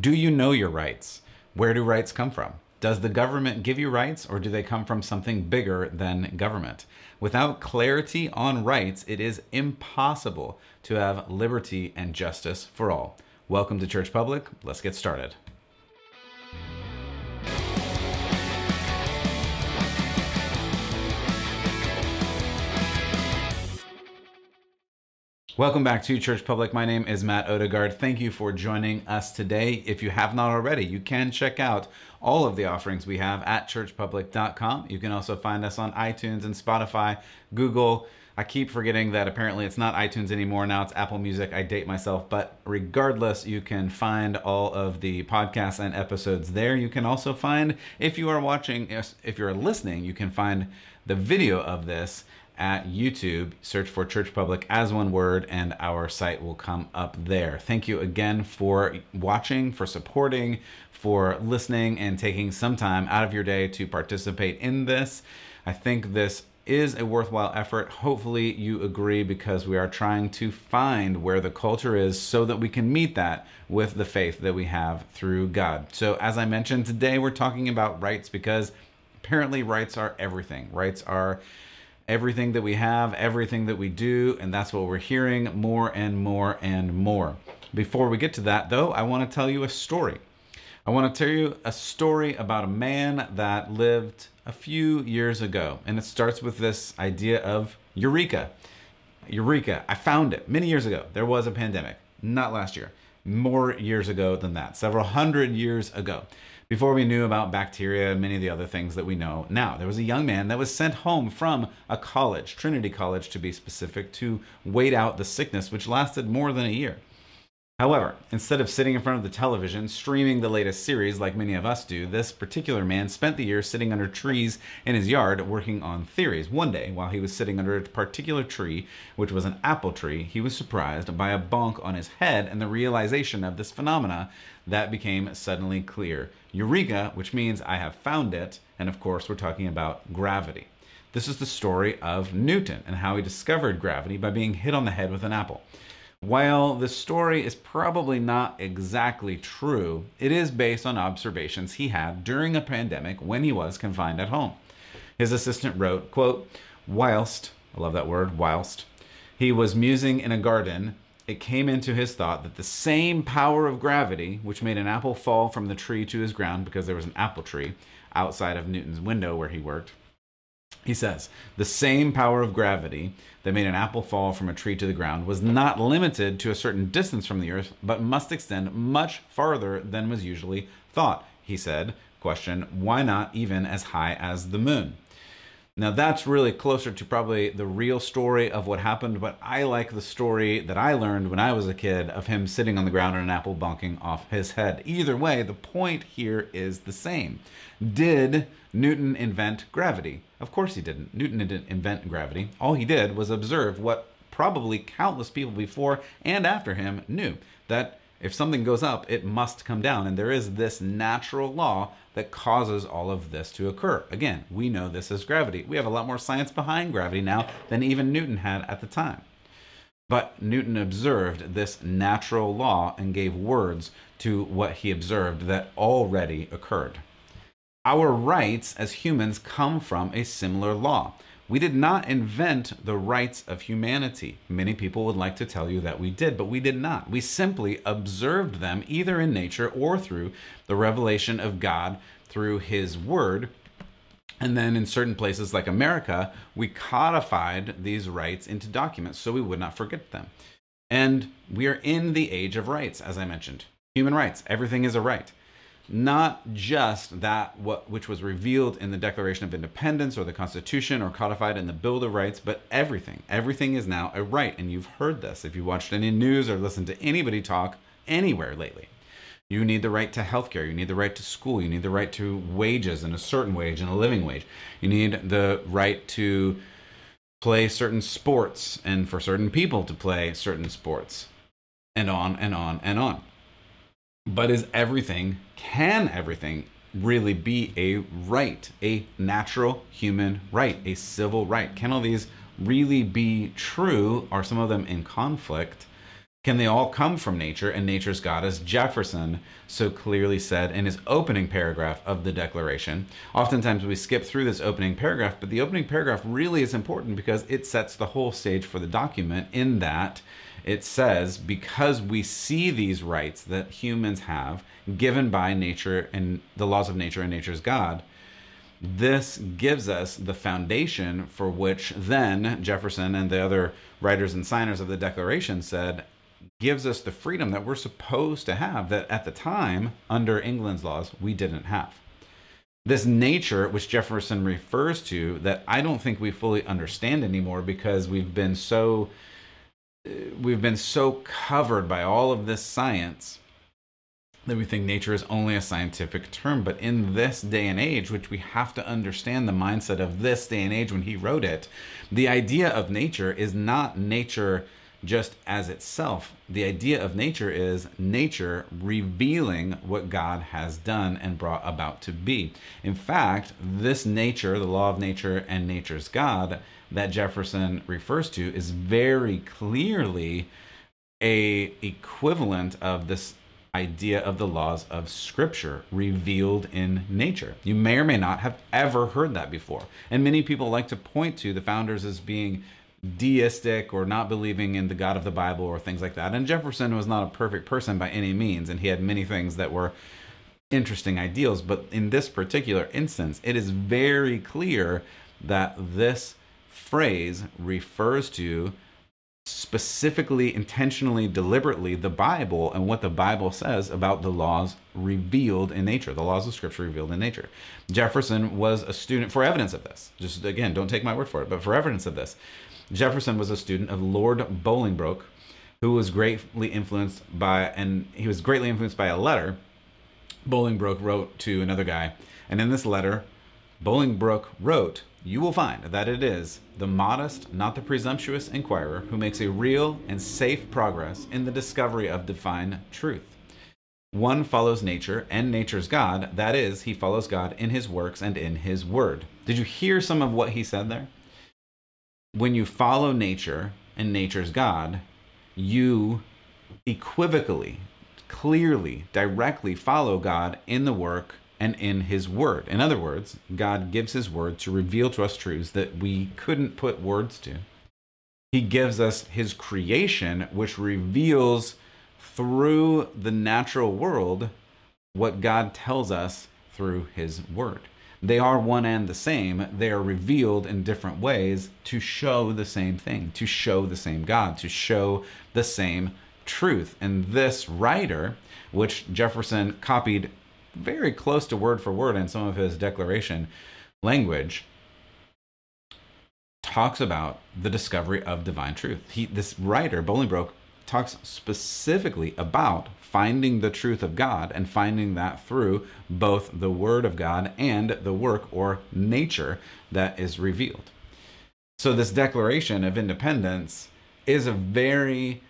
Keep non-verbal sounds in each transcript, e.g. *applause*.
Do you know your rights? Where do rights come from? Does the government give you rights or do they come from something bigger than government? Without clarity on rights, it is impossible to have liberty and justice for all. Welcome to Church Public. Let's get started. Welcome back to Church Public. My name is Matt Odegaard. Thank you for joining us today. If you have not already, you can check out all of the offerings we have at churchpublic.com. You can also find us on iTunes and Spotify, Google. I keep forgetting that apparently it's not iTunes anymore. Now it's Apple Music. I date myself. But regardless, you can find all of the podcasts and episodes there. You can also find, if you are watching, if you're listening, you can find the video of this at YouTube. Search for Church Public as one word, and our site will come up there. Thank you again for watching, for supporting, for listening, and taking some time out of your day to participate in this. I think this is a worthwhile effort. Hopefully, you agree because we are trying to find where the culture is so that we can meet that with the faith that we have through God. So, as I mentioned, today we're talking about rights because apparently rights are everything. Rights are everything that we have, everything that we do, and that's what we're hearing more and more and more. Before we get to that, though, I want to tell you a story. I want to tell you a story about a man that lived a few years ago, and it starts with this idea of Eureka. Eureka, I found it many years ago. There was a pandemic, not last year, more years ago than that, several hundred years ago before we knew about bacteria and many of the other things that we know now. There was a young man that was sent home from a college, Trinity College to be specific, to wait out the sickness, which lasted more than a year. However, instead of sitting in front of the television streaming the latest series like many of us do, this particular man spent the year sitting under trees in his yard working on theories. One day, while he was sitting under a particular tree, which was an apple tree, he was surprised by a bonk on his head and the realization of this phenomena that became suddenly clear. Eureka, which means I have found it, and of course, we're talking about gravity. This is the story of Newton and how he discovered gravity by being hit on the head with an apple. While the story is probably not exactly true, it is based on observations he had during a pandemic when he was confined at home. His assistant wrote, quote, whilst, I love that word, whilst, he was musing in a garden, it came into his thought that the same power of gravity, which made an apple fall from the tree to his ground because there was an apple tree outside of Newton's window where he worked, he says, the same power of gravity that made an apple fall from a tree to the ground was not limited to a certain distance from the earth, but must extend much farther than was usually thought. He said, question, why not even as high as the moon? Now that's really closer to probably the real story of what happened, but I like the story that I learned when I was a kid of him sitting on the ground and an apple bonking off his head. Either way, the point here is the same. Did Newton invent gravity? Of course he didn't. Newton didn't invent gravity. All he did was observe what probably countless people before and after him knew that if something goes up, it must come down. And there is this natural law that causes all of this to occur. Again, we know this is gravity. We have a lot more science behind gravity now than even Newton had at the time. But Newton observed this natural law and gave words to what he observed that already occurred. Our rights as humans come from a similar law. We did not invent the rights of humanity. Many people would like to tell you that we did, but we did not. We simply observed them either in nature or through the revelation of God through His Word. And then in certain places like America, we codified these rights into documents so we would not forget them. And we are in the age of rights, as I mentioned. Human rights, everything is a right not just that what which was revealed in the Declaration of Independence or the Constitution or codified in the Bill of Rights, but everything. Everything is now a right, and you've heard this if you watched any news or listened to anybody talk anywhere lately. You need the right to healthcare. You need the right to school. You need the right to wages and a certain wage and a living wage. You need the right to play certain sports and for certain people to play certain sports, and on and on and on. But is everything, can everything really be a right, a natural human right, a civil right? Can all these really be true? Are some of them in conflict? Can they all come from nature and nature's God, as Jefferson so clearly said in his opening paragraph of the Declaration? Oftentimes we skip through this opening paragraph, but the opening paragraph really is important because it sets the whole stage for the document, in that it says, because we see these rights that humans have given by nature and the laws of nature and nature's God, this gives us the foundation for which then Jefferson and the other writers and signers of the Declaration said gives us the freedom that we're supposed to have that at the time, under England's laws, we didn't have. This nature, which Jefferson refers to, that I don't think we fully understand anymore because we've been so we've been so covered by all of this science that we think nature is only a scientific term. But in this day and age, which we have to understand the mindset of this day and age when he wrote it, the idea of nature is not nature just as itself. The idea of nature is nature revealing what God has done and brought about to be. In fact, this nature, the law of nature and nature's God that Jefferson refers to is very clearly a equivalent of this idea of the laws of scripture revealed in nature. You may or may not have ever heard that before. And many people like to point to the founders as being deistic or not believing in the God of the Bible or things like that. And Jefferson was not a perfect person by any means, and he had many things that were interesting ideals. But in this particular instance, it is very clear that this phrase refers to specifically, intentionally, deliberately the Bible and what the Bible says about the laws revealed in nature, the laws of Scripture revealed in nature. Jefferson was a student for evidence of this. Just again, don't take my word for it, but for evidence of this. Jefferson was a student of Lord Bolingbroke, who was greatly influenced by, and he was greatly influenced by a letter Bolingbroke wrote to another guy. And in this letter, Bolingbroke wrote, You will find that it is the modest, not the presumptuous inquirer who makes a real and safe progress in the discovery of divine truth. One follows nature and nature's God, that is, he follows God in his works and in his word. Did you hear some of what he said there? when you follow nature and nature's God, you equivocally, clearly, directly follow God in the work and in his word. In other words, God gives his word to reveal to us truths that we couldn't put words to. He gives us his creation, which reveals through the natural world what God tells us through his word they are one and the same. They are revealed in different ways to show the same thing, to show the same God, to show the same truth. And this writer, which Jefferson copied very close to word for word in some of his declaration language, talks about the discovery of divine truth. He, this writer, Bolingbroke, talks specifically about finding the truth of God and finding that through both the Word of God and the work or nature that is revealed. So, this Declaration of Independence is a very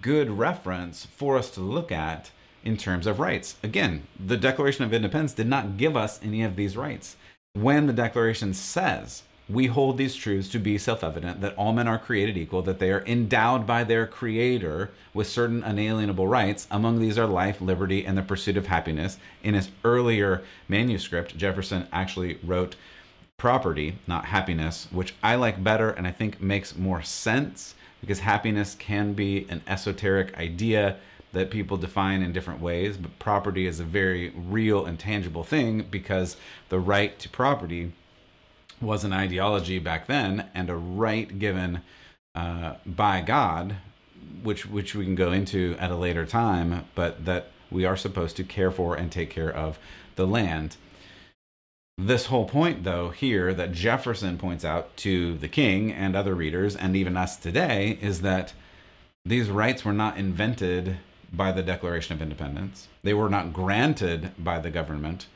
good reference for us to look at in terms of rights. Again, the Declaration of Independence did not give us any of these rights. When the Declaration says we hold these truths to be self evident that all men are created equal, that they are endowed by their Creator with certain unalienable rights. Among these are life, liberty, and the pursuit of happiness. In his earlier manuscript, Jefferson actually wrote property, not happiness, which I like better and I think makes more sense because happiness can be an esoteric idea that people define in different ways, but property is a very real and tangible thing because the right to property was an ideology back then and a right given uh, by God, which which we can go into at a later time, but that we are supposed to care for and take care of the land. This whole point, though, here that Jefferson points out to the king and other readers, and even us today, is that these rights were not invented by the Declaration of Independence. They were not granted by the government.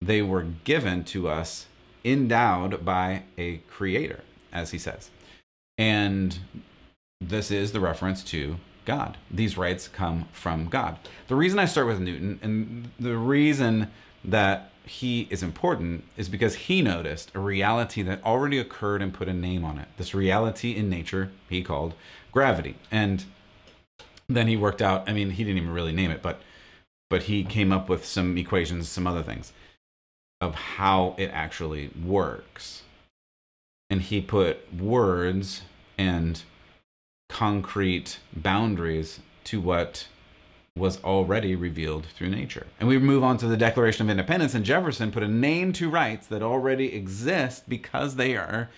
They were given to us endowed by a creator, as he says. And this is the reference to God. These rights come from God. The reason I start with Newton and the reason that he is important is because he noticed a reality that already occurred and put a name on it. This reality in nature he called gravity. And then he worked out. I mean, he didn't even really name it, but but he came up with some equations, some other things of how it actually works. And he put words and concrete boundaries to what was already revealed through nature. And we move on to the Declaration of Independence, and Jefferson put a name to rights that already exist because they are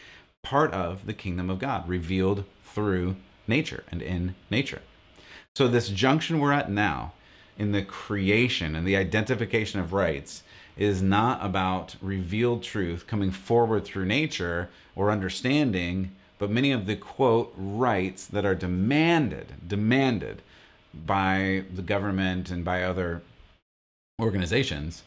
part of the kingdom of God, revealed through nature and in nature. So, this junction we're at now in the creation and the identification of rights is not about revealed truth coming forward through nature or understanding, but many of the quote rights that are demanded, demanded by the government and by other organizations,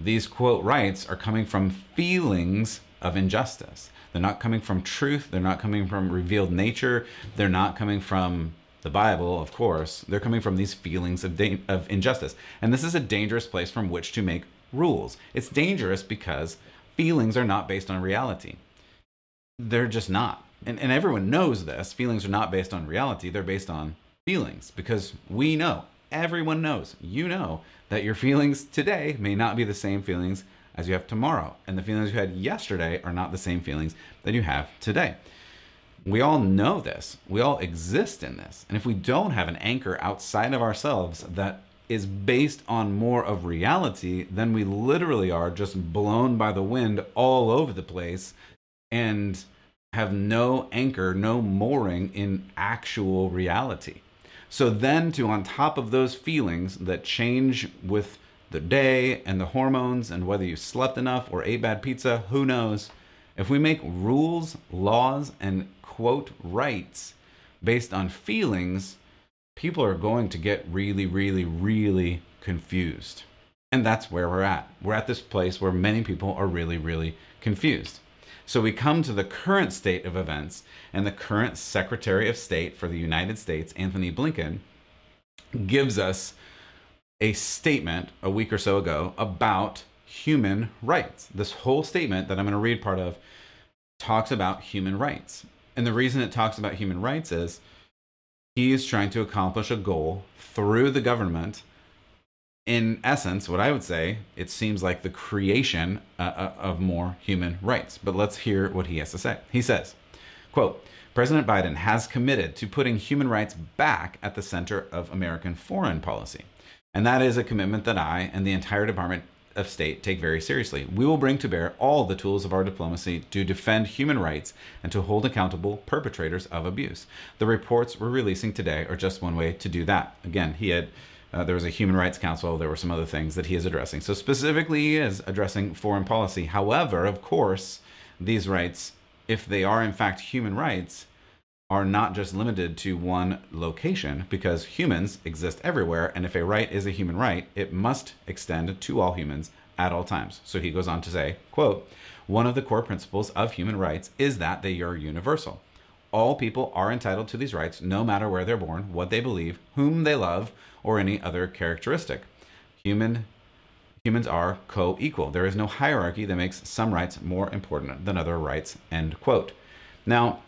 these quote rights are coming from feelings of injustice. They're not coming from truth. They're not coming from revealed nature. They're not coming from the Bible, of course. They're coming from these feelings of, da- of injustice. And this is a dangerous place from which to make rules. It's dangerous because feelings are not based on reality. They're just not. And, and everyone knows this. Feelings are not based on reality, they're based on feelings because we know, everyone knows, you know, that your feelings today may not be the same feelings as you have tomorrow. And the feelings you had yesterday are not the same feelings that you have today. We all know this. We all exist in this. And if we don't have an anchor outside of ourselves that is based on more of reality, then we literally are just blown by the wind all over the place and have no anchor, no mooring in actual reality. So then, to on top of those feelings that change with the day and the hormones and whether you slept enough or ate bad pizza, who knows? If we make rules, laws, and quote rights based on feelings, people are going to get really, really, really confused. And that's where we're at. We're at this place where many people are really, really confused. So we come to the current state of events, and the current Secretary of State for the United States, Antony Blinken, gives us a statement a week or so ago about human rights. This whole statement that I'm going to read part of talks about human rights. And the reason it talks about human rights is he is trying to accomplish a goal through the government in essence, what I would say, it seems like the creation uh, uh, of more human rights. But let's hear what he has to say. He says, quote, President Biden has committed to putting human rights back at the center of American foreign policy. And that is a commitment that I and the entire Department of State take very seriously. We will bring to bear all the tools of our diplomacy to defend human rights and to hold accountable perpetrators of abuse. The reports we're releasing today are just one way to do that. Again, he had uh, there was a Human Rights Council. There were some other things that he is addressing. So specifically, he is addressing foreign policy. However, of course, these rights, if they are in fact human rights, are not just limited to one location because humans exist everywhere. And if a right is a human right, it must extend to all humans at all times. So he goes on to say, quote, one of the core principles of human rights is that they are universal. All people are entitled to these rights no matter where they're born, what they believe, whom they love, or any other characteristic. Human humans are co-equal. There is no hierarchy that makes some rights more important than other rights. End quote. Now,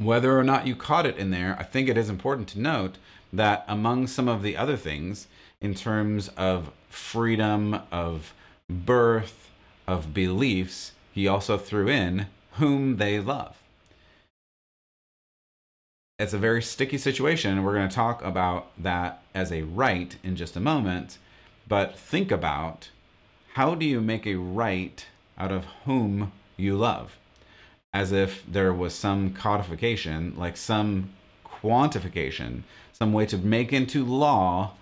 whether or not you caught it in there, I think it is important to note that among some of the other things, in terms of freedom of birth, of beliefs, he also threw in whom they love it's a very sticky situation, and we're going to talk about that as a right in just a moment. But think about how do you make a right out of whom you love? As if there was some codification, like some quantification, some way to make into law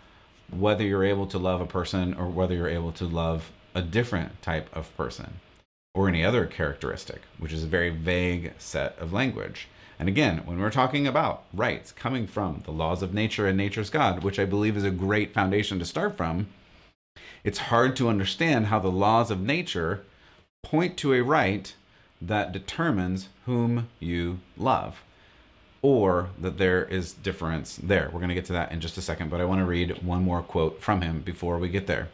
whether you're able to love a person or whether you're able to love a different type of person or any other characteristic, which is a very vague set of language. And again, when we're talking about rights coming from the laws of nature and nature's God, which I believe is a great foundation to start from, it's hard to understand how the laws of nature point to a right that determines whom you love or that there is difference there. We're going to get to that in just a second, but I want to read one more quote from him before we get there.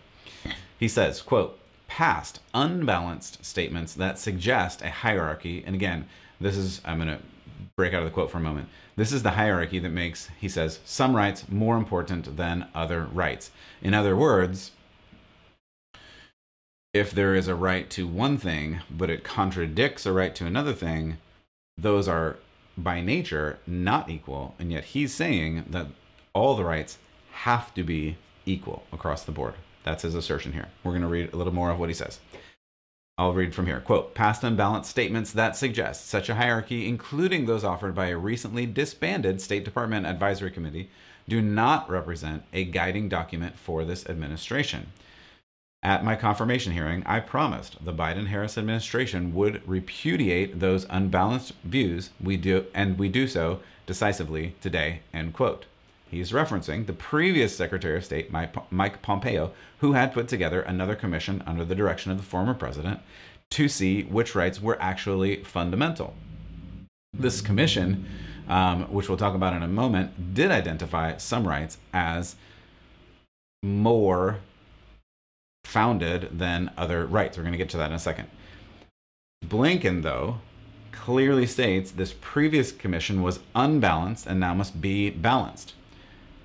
He says, quote, past unbalanced statements that suggest a hierarchy, and again, this is I'm going to break out of the quote for a moment. This is the hierarchy that makes, he says, some rights more important than other rights. In other words, if there is a right to one thing, but it contradicts a right to another thing, those are by nature not equal. And yet he's saying that all the rights have to be equal across the board. That's his assertion here. We're going to read a little more of what he says. I'll read from here. Quote Past unbalanced statements that suggest such a hierarchy, including those offered by a recently disbanded State Department Advisory Committee, do not represent a guiding document for this administration. At my confirmation hearing, I promised the Biden Harris administration would repudiate those unbalanced views we do and we do so decisively today, end quote. He's referencing the previous Secretary of State, Mike Pompeo, who had put together another commission under the direction of the former president to see which rights were actually fundamental. This commission, um, which we'll talk about in a moment, did identify some rights as more founded than other rights. We're going to get to that in a second. Blinken, though, clearly states this previous commission was unbalanced and now must be balanced.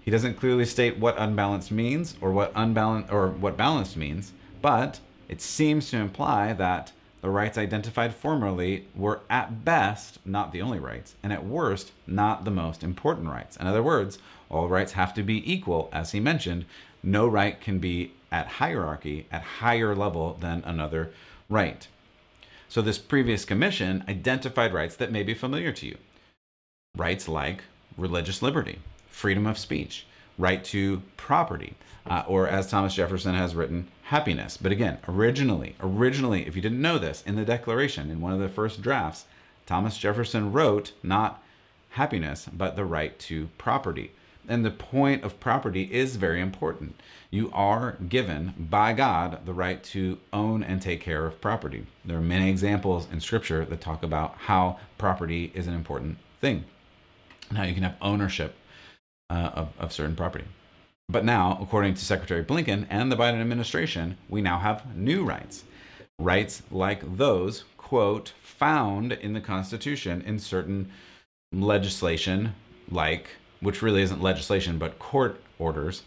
He doesn't clearly state what unbalanced means or what unbalanced or what balanced means, but it seems to imply that the rights identified formerly were at best not the only rights, and at worst not the most important rights. In other words, all rights have to be equal, as he mentioned. No right can be at hierarchy, at higher level than another right. So, this previous commission identified rights that may be familiar to you. Rights like religious liberty, freedom of speech, right to property, uh, or as Thomas Jefferson has written, happiness. But again, originally, originally, if you didn't know this, in the Declaration, in one of the first drafts, Thomas Jefferson wrote not happiness, but the right to property. And the point of property is very important. You are given by God the right to own and take care of property. There are many examples in Scripture that talk about how property is an important thing, and how you can have ownership uh, of, of certain property. But now, according to Secretary Blinken and the Biden administration, we now have new rights. Rights like those, quote, found in the Constitution in certain legislation, like which really isn't legislation, but court orders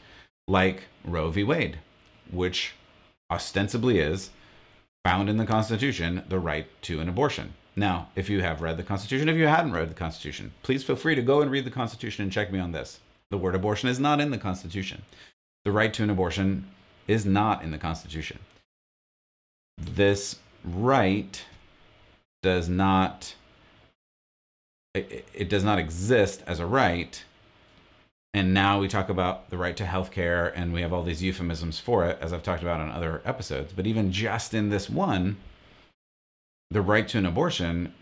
like Roe v. Wade, which ostensibly is found in the Constitution the right to an abortion. Now, if you have read the Constitution, if you hadn't read the Constitution, please feel free to go and read the Constitution and check me on this. The word abortion is not in the Constitution. The right to an abortion is not in the Constitution. This right does not it, it does not exist as a right and now we talk about the right to health care and we have all these euphemisms for it, as I've talked about on other episodes. But even just in this one, the right to an abortion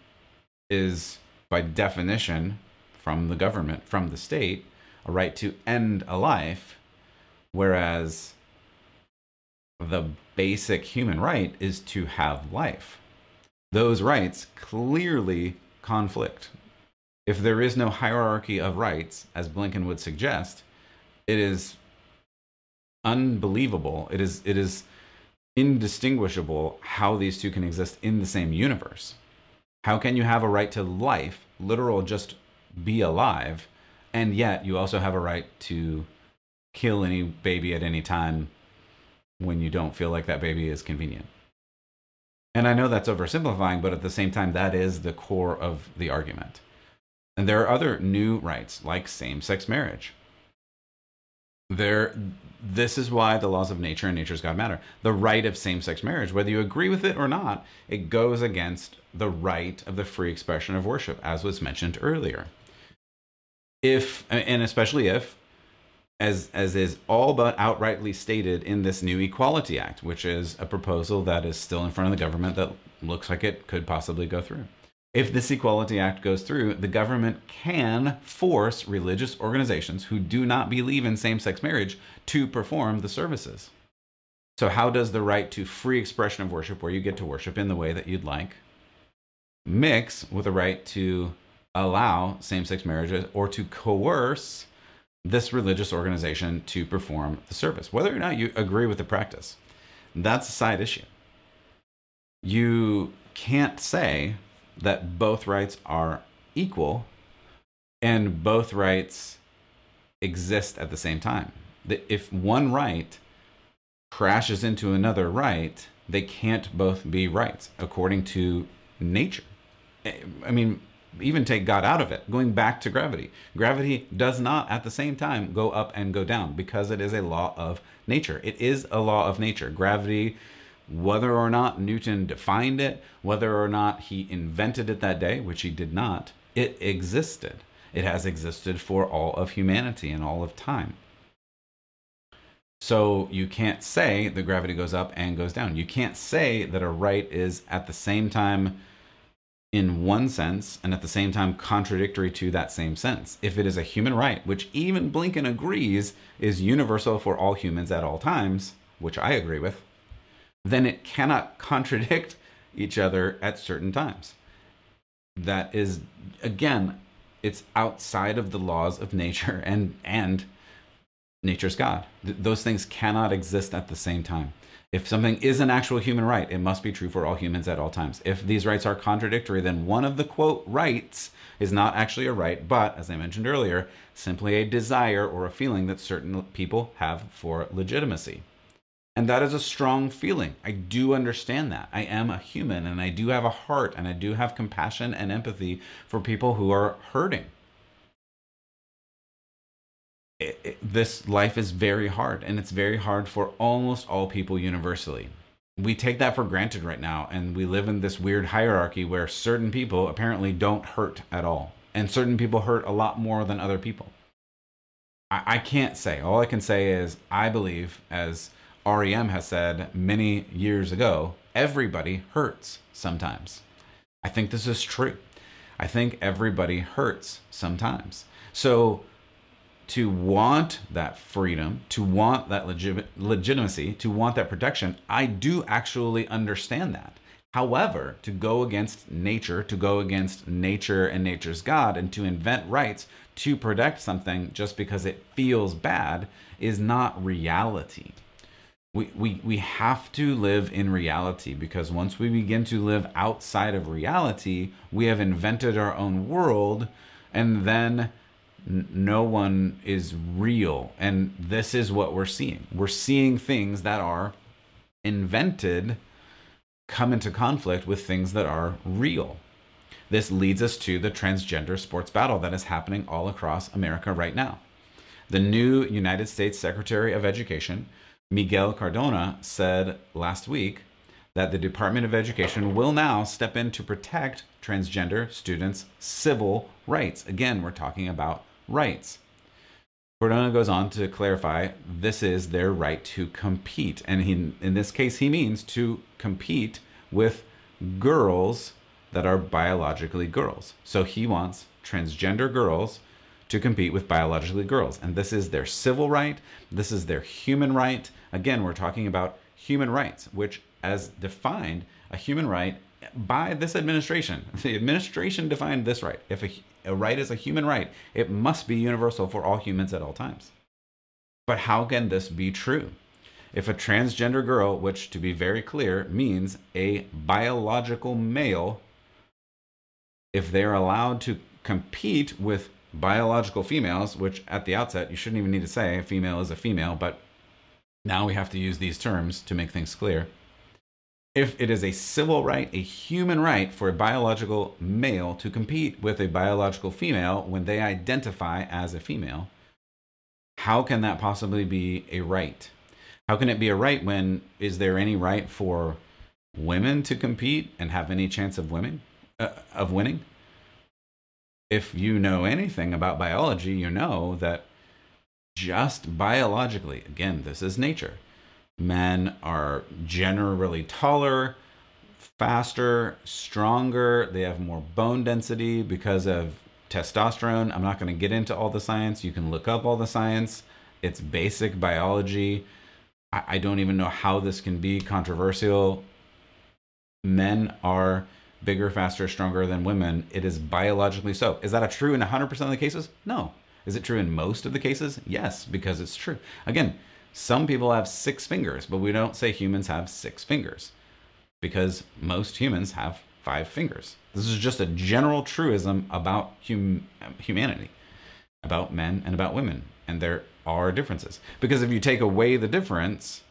is, by definition, from the government, from the state, a right to end a life, whereas the basic human right is to have life. Those rights clearly conflict if there is no hierarchy of rights, as Blinken would suggest, it is unbelievable. It is it is indistinguishable how these two can exist in the same universe. How can you have a right to life, literal just be alive, and yet you also have a right to kill any baby at any time when you don't feel like that baby is convenient? And I know that's oversimplifying, but at the same time, that is the core of the argument. And there are other new rights like same sex marriage. There, this is why the laws of nature and nature's God matter. The right of same sex marriage, whether you agree with it or not, it goes against the right of the free expression of worship, as was mentioned earlier. If, and especially if, as, as is all but outrightly stated in this new Equality Act, which is a proposal that is still in front of the government that looks like it could possibly go through. If this Equality Act goes through, the government can force religious organizations who do not believe in same sex marriage to perform the services. So, how does the right to free expression of worship, where you get to worship in the way that you'd like, mix with the right to allow same sex marriages or to coerce this religious organization to perform the service, whether or not you agree with the practice? That's a side issue. You can't say that both rights are equal and both rights exist at the same time. That If one right crashes into another right, they can't both be rights according to nature. Eh, I mean, even take God out of it, going back to gravity. Gravity does not at the same time go up and go down because it is a law of nature. It is a law of nature. Gravity, whether or not Newton defined it, whether or not he invented it that day, which he did not, it existed. It has existed for all of humanity and all of time. So you can't say that gravity goes up and goes down. You can't say that a right is at the same time in one sense and at the same time contradictory to that same sense. If it is a human right, which even Blinken agrees is universal for all humans at all times, which I agree with, then it cannot *laughs* contradict each other at certain times. That is, again, it's outside of the laws of nature and and nature's God. Th- those things cannot exist at the same time. If something is an actual human right, it must be true for all humans at all times. If these rights are contradictory, then one of the quote rights is not actually a right, but as I mentioned earlier, simply a desire or a feeling that certain people have for legitimacy. And that is a strong feeling. I do understand that. I am a human and I do have a heart and I do have compassion and empathy for people who are hurting it, this life is very hard and it's very hard for almost all people universally. We take that for granted right now and we live in this weird hierarchy where certain people apparently don't hurt at all and certain people hurt a lot more than other people. I, I can't say. All i can say is i believe as R.E.M. has said many years ago everybody hurts sometimes. I think this is true. I think everybody hurts sometimes. So to want that freedom, to want that legit- legitimacy, to want that protection, I do actually understand that. However, to go against nature, to go against nature and nature's God, and to invent rights to protect something just because it feels bad is not reality. We, we, we have to live in reality because once we begin to live outside of reality, we have invented our own world, and then no one is real. And this is what we're seeing. We're seeing things that are invented come into conflict with things that are real. This leads us to the transgender sports battle that is happening all across America right now. The new United States Secretary of Education, Miguel Cardona, said last week that the Department of Education will now step in to protect transgender students' civil rights. Again, we're talking about rights. Cardona goes on to clarify this is their right to compete. And he, in this case, he means to compete with girls that are biologically girls. So he wants transgender girls to compete with biologically girls. And this is their civil right, this is their human right. Again, we're talking about human rights, which, as defined, a human right by this administration. *laughs* The administration defined this right. If a, a right is a human right, it must be universal for all humans at all times. But how can this be true? If a transgender girl, which to be very clear means a biological male, if they're allowed to compete with biological females, which at the outset you shouldn't even need to say a female is a female, but now we have to use these terms to make things clear if it is a civil right, a human right for a biological male to compete with a biological female when they identify as a female, how can that possibly be a right? How can it be a right when is there any right for women to compete and have any chance of winning? Uh, of winning? If you know anything about biology, you know that just biologically, again, this is nature men are generally taller, faster, stronger. They have more bone density because of testosterone. I'm not going to get into all the science. You can look up all the science. It's basic biology. I, I don't even know how this can be controversial. Men are bigger, faster, stronger than women. It is biologically so. Is that a true in 100% of the cases? No. Is it true in most of the cases? Yes, because it's true. Again, some people have six fingers, but we don't say humans have six fingers because most humans have five fingers. This is just a general truism about hum- humanity, about men and about women. And there are differences. Because if you take away the difference,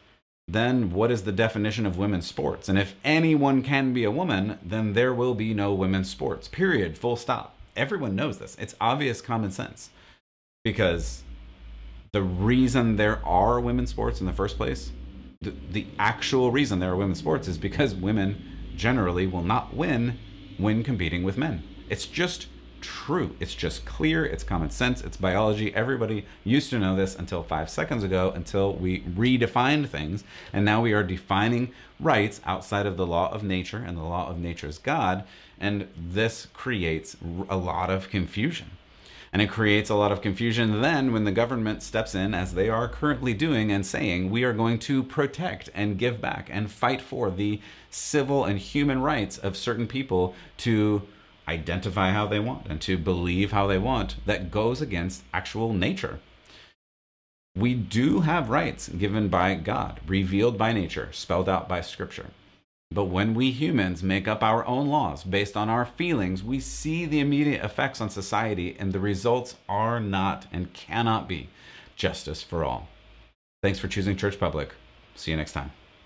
then what is the definition of women's sports? And if anyone can be a woman, then there will be no women's sports. Period. Full stop. Everyone knows this. It's obvious common sense. Because the reason there are women's sports in the first place, the, the actual reason there are women's sports is because women generally will not win when competing with men. It's just true. It's just clear. It's common sense. It's biology. Everybody used to know this until five seconds ago, until we redefined things. And now we are defining rights outside of the law of nature and the law of nature's God. And this creates a lot of confusion. And it creates a lot of confusion then when the government steps in, as they are currently doing, and saying, we are going to protect and give back and fight for the civil and human rights of certain people to identify how they want and to believe how they want that goes against actual nature. We do have rights given by God, revealed by nature, spelled out by Scripture. But when we humans make up our own laws based on our feelings, we see the immediate effects on society, and the results are not and cannot be justice for all. Thanks for choosing Church Public. See you next time.